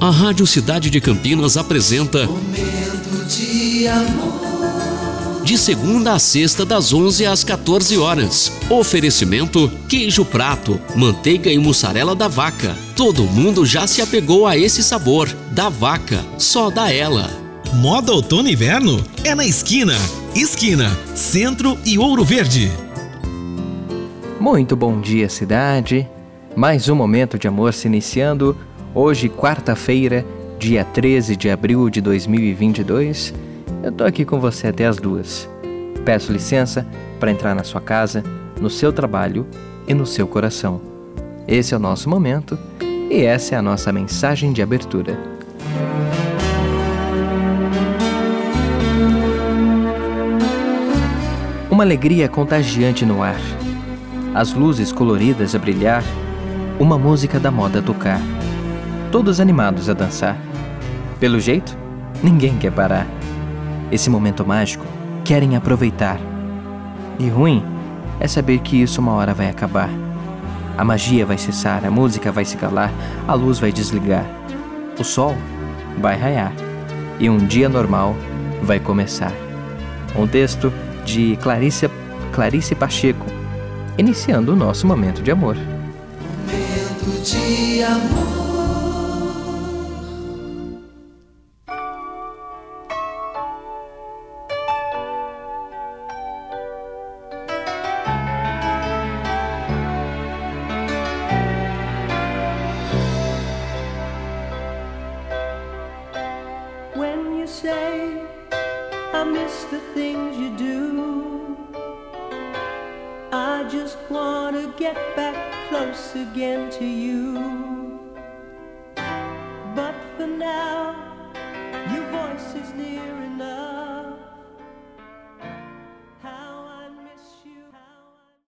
A Rádio Cidade de Campinas apresenta Momento de amor. de segunda a sexta das 11 às 14 horas. Oferecimento queijo prato, manteiga e mussarela da vaca. Todo mundo já se apegou a esse sabor. Da vaca, só da ela. Moda outono e inverno é na esquina. Esquina, Centro e Ouro Verde. Muito bom dia, cidade. Mais um momento de amor se iniciando. Hoje, quarta-feira, dia 13 de abril de 2022. Eu tô aqui com você até as duas. Peço licença para entrar na sua casa, no seu trabalho e no seu coração. Esse é o nosso momento e essa é a nossa mensagem de abertura. Uma alegria contagiante no ar as luzes coloridas a brilhar, uma música da moda a tocar. Todos animados a dançar. Pelo jeito, ninguém quer parar. Esse momento mágico querem aproveitar. E ruim é saber que isso uma hora vai acabar. A magia vai cessar, a música vai se calar, a luz vai desligar. O sol vai raiar e um dia normal vai começar. Um texto de Clarice, Clarice Pacheco iniciando o nosso momento de amor. Momento de amor. Say I miss the things you do, I just want to get back close again to you. But for now, your voice is near enough.